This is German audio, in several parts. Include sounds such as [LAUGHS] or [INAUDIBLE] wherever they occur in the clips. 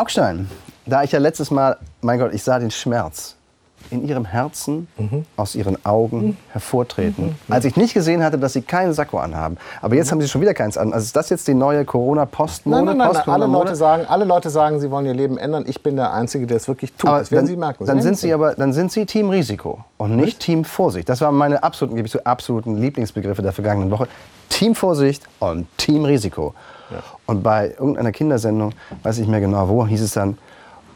Augstein, da ich ja letztes Mal, mein Gott, ich sah den Schmerz in ihrem Herzen, mhm. aus ihren Augen mhm. hervortreten. Mhm. Als ich nicht gesehen hatte, dass sie keinen Sakko anhaben. Aber jetzt haben sie schon wieder keins an. Also ist das jetzt die neue Corona-Postmode? Nein, nein, nein, alle, Leute sagen, alle Leute sagen, sie wollen ihr Leben ändern. Ich bin der Einzige, der es wirklich tut. Aber das werden dann, Sie merken. Dann sind Sie aber dann sind Sie Team Risiko und nicht Team Vorsicht. Das waren meine absoluten, gebe ich so, absoluten Lieblingsbegriffe der vergangenen Woche. Team Vorsicht und Team Risiko. Ja. Und bei irgendeiner Kindersendung, weiß ich nicht mehr genau wo, hieß es dann,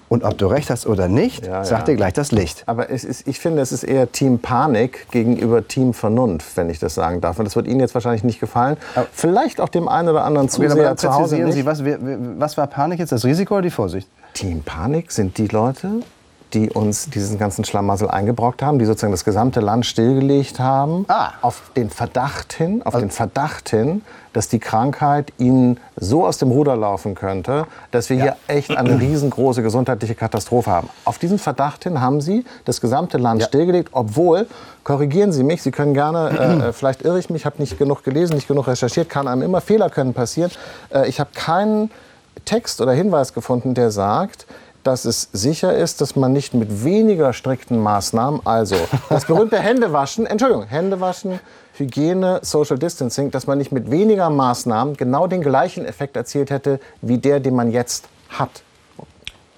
und ob du recht hast oder nicht, ja, sagt dir gleich das Licht. Aber ist, ich finde, es ist eher Team Panik gegenüber Team Vernunft, wenn ich das sagen darf. Und das wird Ihnen jetzt wahrscheinlich nicht gefallen. Aber Vielleicht auch dem einen oder anderen Zuseher okay, zu Hause nicht. Sie, was, was war Panik jetzt, das Risiko oder die Vorsicht? Team Panik sind die Leute, die uns diesen ganzen Schlamassel eingebrockt haben, die sozusagen das gesamte Land stillgelegt haben, ah. auf den Verdacht hin, auf also, den Verdacht hin, dass die Krankheit ihnen so aus dem Ruder laufen könnte, dass wir ja. hier echt eine [CLEARS THROAT] riesengroße gesundheitliche Katastrophe haben. Auf diesen Verdacht hin haben sie das gesamte Land ja. stillgelegt, obwohl, korrigieren Sie mich, Sie können gerne, äh, [CLEARS THROAT] äh vielleicht irre ich mich, habe nicht genug gelesen, nicht genug recherchiert, kann einem immer Fehler können passieren. Äh, ich habe keinen Text oder Hinweis gefunden, der sagt, dass es sicher ist, dass man nicht mit weniger strikten Maßnahmen, also [LAUGHS] das berühmte Händewaschen, Entschuldigung, Händewaschen, Hygiene, Social Distancing, dass man nicht mit weniger Maßnahmen genau den gleichen Effekt erzielt hätte, wie der, den man jetzt hat.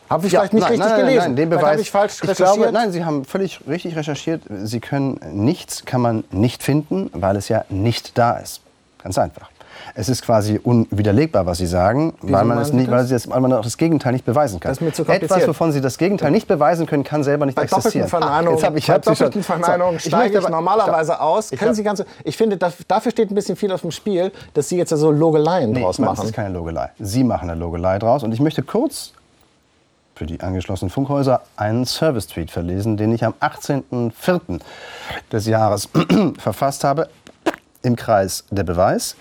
Habe ich ja, vielleicht nicht nein, richtig nein, gelesen? Nein, den Beweis, habe ich falsch ich? Glaube, nein, Sie haben völlig richtig recherchiert. Sie können nichts, kann man nicht finden, weil es ja nicht da ist. Ganz einfach. Es ist quasi unwiderlegbar, was Sie sagen, weil man, es nicht, weil, Sie das, weil man auch das Gegenteil nicht beweisen kann. Das ist mir zu Etwas, wovon Sie das Gegenteil nicht beweisen können, kann selber nicht bei existieren. Verneinung, jetzt hab ich, bei doppelten Verneinungen so, steige ich, ich normalerweise stopp. aus. Ich, Sie ganze, ich finde, dafür steht ein bisschen viel auf dem Spiel, dass Sie jetzt so Logeleien nee, draus machen. Das ist keine Logelei. Sie machen eine Logelei draus. Und ich möchte kurz für die angeschlossenen Funkhäuser einen Service-Tweet verlesen, den ich am 18.04. des Jahres [CLEARS THROAT] verfasst habe im Kreis der Beweis.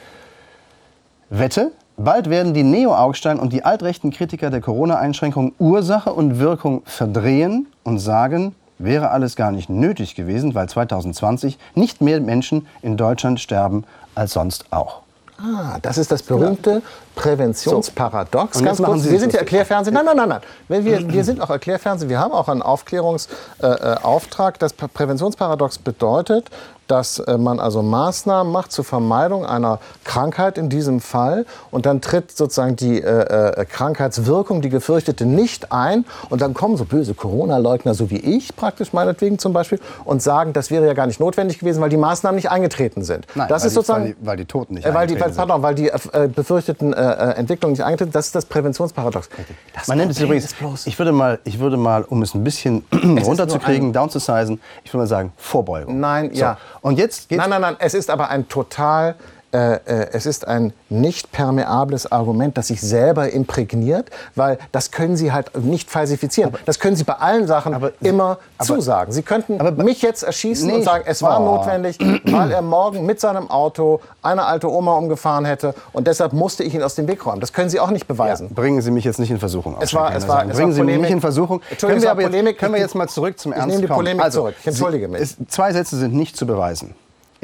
Wette, bald werden die Neo-Augstein und die altrechten Kritiker der Corona-Einschränkungen Ursache und Wirkung verdrehen und sagen, wäre alles gar nicht nötig gewesen, weil 2020 nicht mehr Menschen in Deutschland sterben als sonst auch. Ah, das ist das berühmte Präventionsparadox. So. Ganz kurz, Sie wir sind ja Erklärfernsehen. Nein, nein, nein, nein. Wir, wir sind auch Erklärfernsehen. Wir haben auch einen Aufklärungsauftrag. Äh, das Präventionsparadox bedeutet, dass äh, man also Maßnahmen macht zur Vermeidung einer Krankheit in diesem Fall und dann tritt sozusagen die äh, äh, Krankheitswirkung, die gefürchtete, nicht ein und dann kommen so böse Corona-Leugner, so wie ich praktisch meinetwegen zum Beispiel, und sagen, das wäre ja gar nicht notwendig gewesen, weil die Maßnahmen nicht eingetreten sind. Nein, das ist die, sozusagen, weil die, weil die, Toten nicht äh, weil die, weil, pardon, weil die äh, befürchteten äh, Entwicklungen nicht eingetreten sind. Das ist das Präventionsparadox. Das man nennt es übrigens, ich würde, mal, ich würde mal, um es ein bisschen [CLEARS THROAT] runterzukriegen, downzusizen, ich würde mal sagen, Vorbeugung. Nein, so. ja. Und jetzt geht's Nein, nein, nein. Es ist aber ein total äh, äh, es ist ein nicht permeables Argument, das sich selber imprägniert, weil das können Sie halt nicht falsifizieren. Aber, das können Sie bei allen Sachen aber, immer aber, zusagen. Sie könnten mich jetzt erschießen nicht. und sagen, es war oh. notwendig, weil er morgen mit seinem Auto eine alte Oma umgefahren hätte und deshalb musste ich ihn aus dem Weg räumen. Das können Sie auch nicht beweisen. Ja, bringen Sie mich jetzt nicht in Versuchung. Es war, es war, es bringen Sie mich nicht in Versuchung. Können wir, aber jetzt, können wir jetzt mal zurück zum Ernst kommen? Ich nehme die Polemik also, zurück. Ich entschuldige mich. Zwei Sätze sind nicht zu beweisen.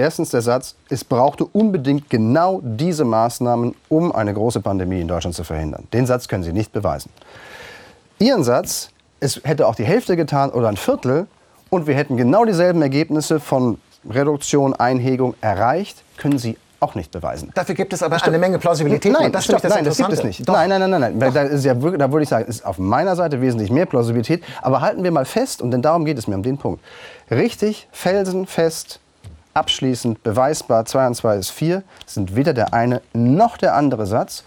Erstens der Satz, es brauchte unbedingt genau diese Maßnahmen, um eine große Pandemie in Deutschland zu verhindern. Den Satz können Sie nicht beweisen. Ihren Satz, es hätte auch die Hälfte getan oder ein Viertel und wir hätten genau dieselben Ergebnisse von Reduktion, Einhegung erreicht, können Sie auch nicht beweisen. Dafür gibt es aber eine Menge Plausibilität. Nein, das, stopp, das, nein das gibt es nicht. Nein, nein, nein, nein. nein. Da, ja da würde ich sagen, ist auf meiner Seite wesentlich mehr Plausibilität. Aber halten wir mal fest, und denn darum geht es mir, um den Punkt. Richtig, felsenfest, abschließend beweisbar 2 und 2 ist 4, sind weder der eine noch der andere Satz.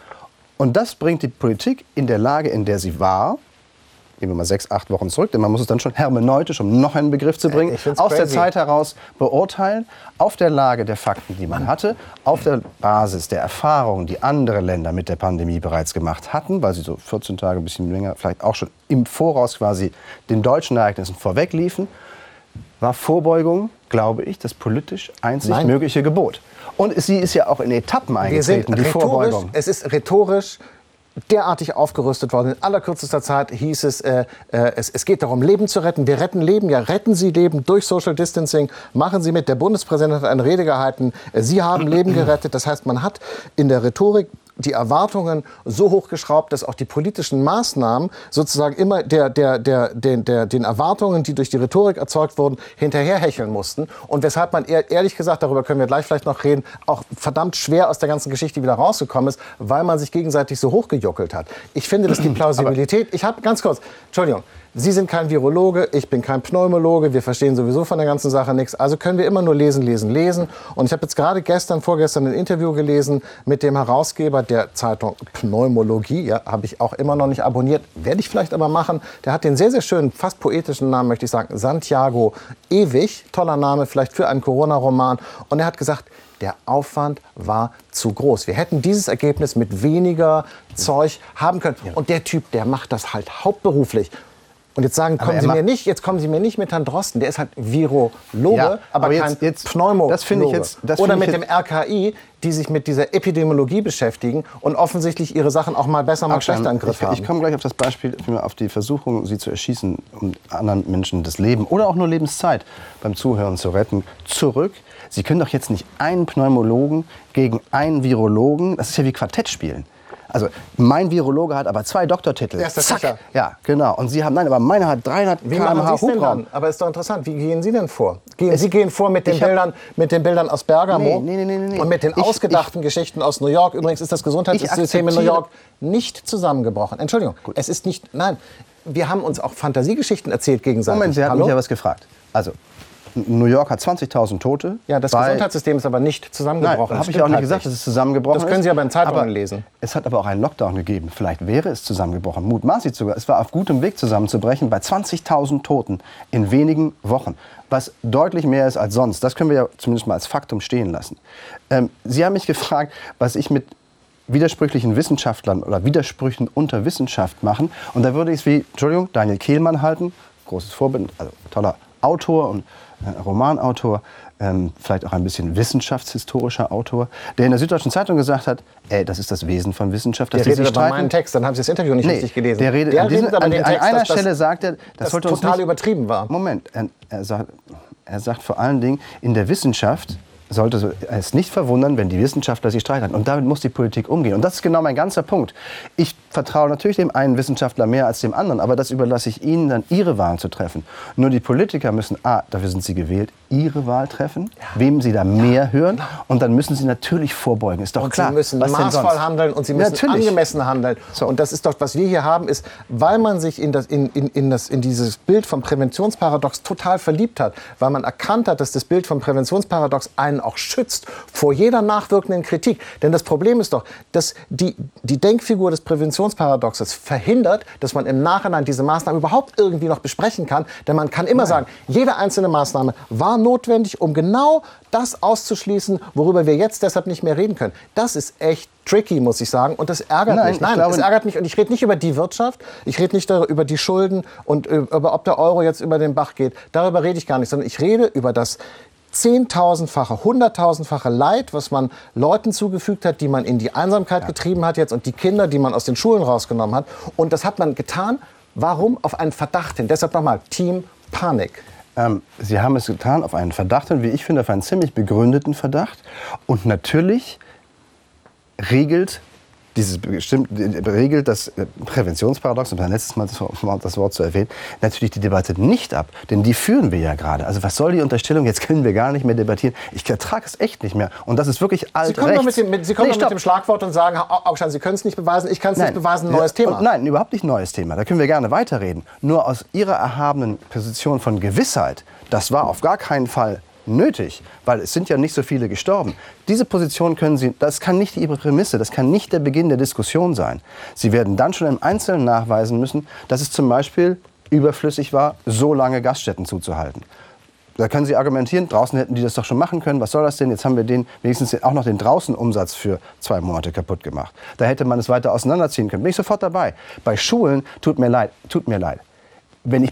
Und das bringt die Politik in der Lage, in der sie war, gehen wir mal sechs, acht Wochen zurück, denn man muss es dann schon hermeneutisch, um noch einen Begriff zu bringen, aus crazy. der Zeit heraus beurteilen, auf der Lage der Fakten, die man hatte, auf der Basis der Erfahrungen, die andere Länder mit der Pandemie bereits gemacht hatten, weil sie so 14 Tage, ein bisschen länger, vielleicht auch schon im Voraus quasi den deutschen Ereignissen vorwegliefen, war Vorbeugung glaube ich, das politisch einzig Nein. mögliche Gebot. Und sie ist ja auch in Etappen eingetreten, die Vorbeugung. Es ist rhetorisch derartig aufgerüstet worden. In allerkürzester Zeit hieß es, äh, äh, es, es geht darum, Leben zu retten. Wir retten Leben. Ja, retten Sie Leben durch Social Distancing. Machen Sie mit. Der Bundespräsident hat eine Rede gehalten. Sie haben Leben [CLEARS THROAT] gerettet. Das heißt, man hat in der Rhetorik die Erwartungen so hochgeschraubt, dass auch die politischen Maßnahmen sozusagen immer der, der, der, den, der, den Erwartungen, die durch die Rhetorik erzeugt wurden, hinterherhecheln mussten. Und weshalb man ehrlich gesagt, darüber können wir gleich vielleicht noch reden, auch verdammt schwer aus der ganzen Geschichte wieder rausgekommen ist, weil man sich gegenseitig so hochgejuckelt hat. Ich finde, dass die Plausibilität, ich habe ganz kurz, Entschuldigung, Sie sind kein Virologe, ich bin kein Pneumologe, wir verstehen sowieso von der ganzen Sache nichts. Also können wir immer nur lesen, lesen, lesen. Und ich habe jetzt gerade gestern, vorgestern ein Interview gelesen mit dem Herausgeber der Zeitung Pneumologie. Ja, habe ich auch immer noch nicht abonniert, werde ich vielleicht aber machen. Der hat den sehr, sehr schönen, fast poetischen Namen, möchte ich sagen, Santiago Ewig. Toller Name vielleicht für einen Corona-Roman. Und er hat gesagt, der Aufwand war zu groß. Wir hätten dieses Ergebnis mit weniger Zeug haben können. Und der Typ, der macht das halt hauptberuflich. Und jetzt sagen, kommen Sie mir nicht, jetzt kommen Sie mir nicht mit Herrn Drosten, der ist halt Virologe, ja, aber, aber jetzt, kein jetzt, Pneumologe. Das finde ich jetzt. Das Oder mit dem RKI, die sich mit dieser Epidemiologie beschäftigen und offensichtlich ihre Sachen auch mal besser, mal schlechter im Griff ich, haben. Ich komme gleich auf das Beispiel, auf die Versuchung, sie zu erschießen, um anderen Menschen das Leben oder auch nur Lebenszeit beim Zuhören zu retten, zurück. Sie können doch jetzt nicht einen Pneumologen gegen einen Virologen, das ist ja wie Quartett spielen. Also mein Virologe hat aber zwei Doktortitel. Ja, ist das Zack. Sicher? Ja, genau. Und Sie haben, nein, aber meine hat 300 Wie km/h Hubraum. Aber ist doch interessant. Wie gehen Sie denn vor? Gehen, Sie gehen vor mit den, Bildern, mit den Bildern aus Bergamo nee, nee, nee, und mit den ich, ausgedachten ich, Geschichten aus New York. Übrigens ist das Gesundheitssystem in New York nicht zusammengebrochen. Entschuldigung, Gut. es ist nicht, nein, wir haben uns auch Fantasiegeschichten erzählt gegenseitig. Moment, Sie haben mich ja was gefragt. Also, New York hat 20.000 Tote. Ja, das Gesundheitssystem ist aber nicht zusammengebrochen. Habe ich auch nicht gesagt, dass es zusammengebrochen ist. Das können Sie aber in Zeitungen lesen. Es hat aber auch einen Lockdown gegeben. Vielleicht wäre es zusammengebrochen. Mutmaßlich sogar. Es war auf gutem Weg zusammenzubrechen bei 20.000 Toten in wenigen Wochen. Was deutlich mehr ist als sonst. Das können wir ja zumindest mal als Faktum stehen lassen. Ähm, Sie haben mich gefragt, was ich mit widersprüchlichen Wissenschaftlern oder Widersprüchen unter Wissenschaft machen. Und da würde ich es wie, Entschuldigung, Daniel Kehlmann halten. Großes Vorbild, also toller Autor und äh, Romanautor, ähm, vielleicht auch ein bisschen wissenschaftshistorischer Autor, der in der Süddeutschen Zeitung gesagt hat, ey, das ist das Wesen von Wissenschaft. Dass der redet aber meinen Text, dann haben Sie das Interview nicht nee, richtig gelesen. Der redet, der redet aber an, an, einer das, Stelle sagt er, das, das sollte total uns nicht, übertrieben war. Moment, er, er, sagt, er sagt vor allen Dingen, in der Wissenschaft sollte es nicht verwundern, wenn die Wissenschaftler sich streiten. Und damit muss die Politik umgehen. Und das ist genau mein ganzer Punkt. Ich vertraue natürlich dem einen Wissenschaftler mehr als dem anderen, aber das überlasse ich Ihnen dann, Ihre Wahlen zu treffen. Nur die Politiker müssen, A, dafür sind sie gewählt, ihre Wahl treffen, ja. wem sie da mehr hören. Und dann müssen sie natürlich vorbeugen. Ist doch und klar. Sie müssen maßvoll handeln und sie müssen natürlich. angemessen handeln. So. Und das ist doch, was wir hier haben, ist, weil man sich in, das, in, in, in, das, in dieses Bild vom Präventionsparadox total verliebt hat, weil man erkannt hat, dass das Bild vom Präventionsparadox einen auch schützt vor jeder nachwirkenden Kritik. Denn das Problem ist doch, dass die, die Denkfigur des Präventionsparadoxes verhindert, dass man im Nachhinein diese Maßnahmen überhaupt irgendwie noch besprechen kann. Denn man kann immer sagen, jede einzelne Maßnahme war notwendig, um genau das auszuschließen, worüber wir jetzt deshalb nicht mehr reden können. Das ist echt tricky, muss ich sagen. Und das ärgert Nein, mich. Nein, das ärgert mich. Und ich rede nicht über die Wirtschaft, ich rede nicht über die Schulden und über, ob der Euro jetzt über den Bach geht. Darüber rede ich gar nicht, sondern ich rede über das zehntausendfache, hunderttausendfache Leid, was man Leuten zugefügt hat, die man in die Einsamkeit ja. getrieben hat jetzt und die Kinder, die man aus den Schulen rausgenommen hat. Und das hat man getan. Warum? Auf einen Verdacht hin. Deshalb nochmal, Team Panik. Ähm, Sie haben es getan auf einen Verdacht und wie ich finde, auf einen ziemlich begründeten Verdacht. Und natürlich regelt dieses bestimmt regelt das äh, Präventionsparadox, um ein letztes Mal das Wort zu erwähnen, natürlich die Debatte nicht ab. Denn die führen wir ja gerade. Also was soll die Unterstellung, jetzt können wir gar nicht mehr debattieren. Ich ertrage es echt nicht mehr. Und das ist wirklich alt Sie kommen, rechts. Mit dem, mit, Sie kommen nee, mit dem Schlagwort und sagen, Augstein, Sie können es nicht beweisen, ich kann es nicht beweisen, neues Thema. nein, überhaupt nicht neues Thema. Da können wir gerne weiterreden. Nur aus Ihrer erhabenen Position von Gewissheit, das war auf gar keinen Fall nötig, weil es sind ja nicht so viele gestorben. Diese Position können Sie, das kann nicht Ihre Prämisse, das kann nicht der Beginn der Diskussion sein. Sie werden dann schon im Einzelnen nachweisen müssen, dass es zum Beispiel überflüssig war, so lange Gaststätten zuzuhalten. Da können Sie argumentieren, draußen hätten die das doch schon machen können. Was soll das denn? Jetzt haben wir den, wenigstens auch noch den Draußenumsatz für zwei Monate kaputt gemacht. Da hätte man es weiter auseinanderziehen können. Bin ich sofort dabei. Bei Schulen tut mir leid, tut mir leid. Wenn ich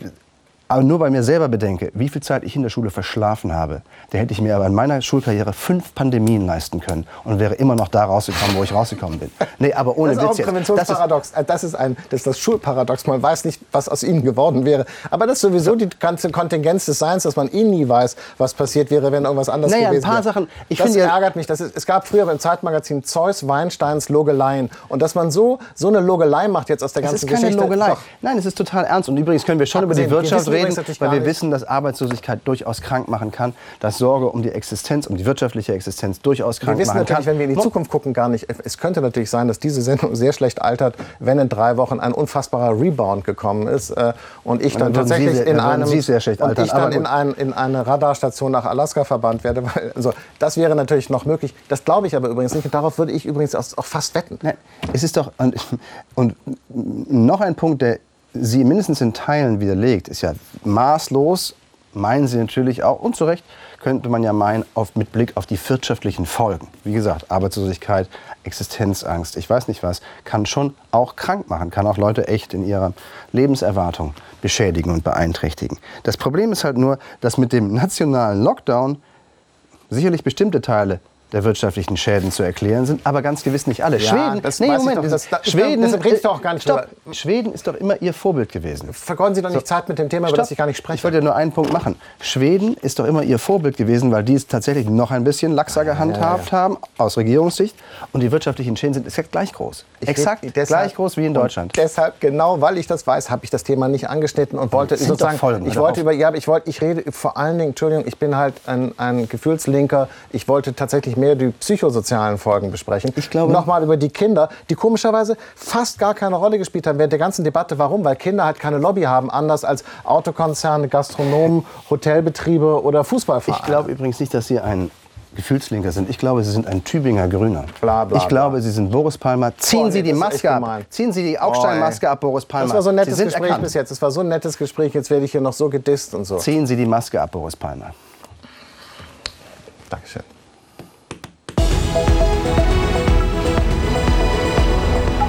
aber nur bei mir selber bedenke, wie viel Zeit ich in der Schule verschlafen habe, da hätte ich mir aber in meiner Schulkarriere fünf Pandemien leisten können und wäre immer noch da rausgekommen, wo ich rausgekommen bin. Nee, aber ohne das ist Witz. Auch ein Präventionsparadox. Das ist, das ist, ein, das ist das Schulparadox. Man weiß nicht, was aus ihnen geworden wäre. Aber das ist sowieso die ganze Kontingenz des Seins, dass man eh nie weiß, was passiert wäre, wenn irgendwas anderes naja, gewesen wäre. ein paar wäre. Sachen. Ich das ärgert mich. Das ist, es gab früher im Zeitmagazin Zeus Weinsteins Logeleien. Und dass man so, so eine Logelei macht jetzt aus der ganzen Geschichte. Es ist keine Geschichte. Logelei. Nein, es ist total ernst. Und übrigens können wir schon über die Wirtschaft reden, weil wir wissen, dass Arbeitslosigkeit durchaus krank machen kann, dass Sorge um die Existenz, um die wirtschaftliche Existenz durchaus krank machen kann. Wir wissen natürlich, wenn wir in die Zukunft gucken, gar nicht. Es könnte natürlich sein, dass diese Sendung sehr schlecht altert, wenn in drei Wochen ein unfassbarer Rebound gekommen ist äh, und ich dann, dann tatsächlich Sie, in einem Sie sehr schlecht altern, und ich dann in, ein, in, eine Radarstation nach Alaska verbannt werde. [LAUGHS] Also, das wäre natürlich noch möglich. Das glaube ich aber übrigens nicht. Und darauf würde ich übrigens auch fast wetten. Nein, es ist doch und, und noch ein Punkt, der Sie mindestens in Teilen widerlegt, ist ja maßlos, meinen Sie natürlich auch, und zu Recht, könnte man ja meinen, auf, mit Blick auf die wirtschaftlichen Folgen. Wie gesagt, Arbeitslosigkeit, Existenzangst, ich weiß nicht was, kann schon auch krank machen, kann auch Leute echt in ihrer Lebenserwartung beschädigen und beeinträchtigen. Das Problem ist halt nur, dass mit dem nationalen Lockdown sicherlich bestimmte Teile der wirtschaftlichen Schäden zu erklären sind, aber ganz gewiss nicht alle. Ja, Schweden, das nee, Moment, doch, das, das, Schweden, deshalb redest du auch gar nicht stopp, Schweden ist doch immer ihr Vorbild gewesen. Vergeuden Sie doch nicht so, Zeit mit dem Thema, über das ich gar nicht spreche. Ich wollte ja nur einen Punkt machen. Schweden ist doch immer ihr Vorbild gewesen, weil die es tatsächlich noch ein bisschen laxer gehandhabt ja, ja, haben, aus Regierungssicht. Und die wirtschaftlichen Schäden sind exakt gleich groß. Ich exakt deshalb, gleich groß wie in Deutschland. deshalb, genau weil ich das weiß, habe ich das Thema nicht angeschnitten und wollte sozusagen, Folgen, ich wollte über, ja, ich wollte, ich rede vor allen Dingen, Entschuldigung, ich bin halt ein, ein Gefühlslinker. Ich wollte tatsächlich mehr die Psychosoziale sozialen Folgen besprechen. Ich glaube nochmal über die Kinder, die komischerweise fast gar keine Rolle gespielt haben während der ganzen Debatte. Warum? Weil Kinder halt keine Lobby haben, anders als Autokonzerne, Gastronomen, [LAUGHS] Hotelbetriebe oder Fußballvereine. Ich glaube übrigens nicht, dass Sie ein Gefühlslinker sind. Ich glaube, Sie sind ein Tübinger Grüner. Bla, bla, ich glaube, Sie sind Boris Palmer. Ziehen Boah, Sie die Maske ab. Ziehen Sie die Augstein-Maske ab, Boris Palmer. Das war so ein nettes Gespräch erkannt. bis jetzt. Das war so ein nettes Gespräch. Jetzt werde ich hier noch so gedisst und so. Ziehen Sie die Maske ab, Boris Palmer. Dankeschön. you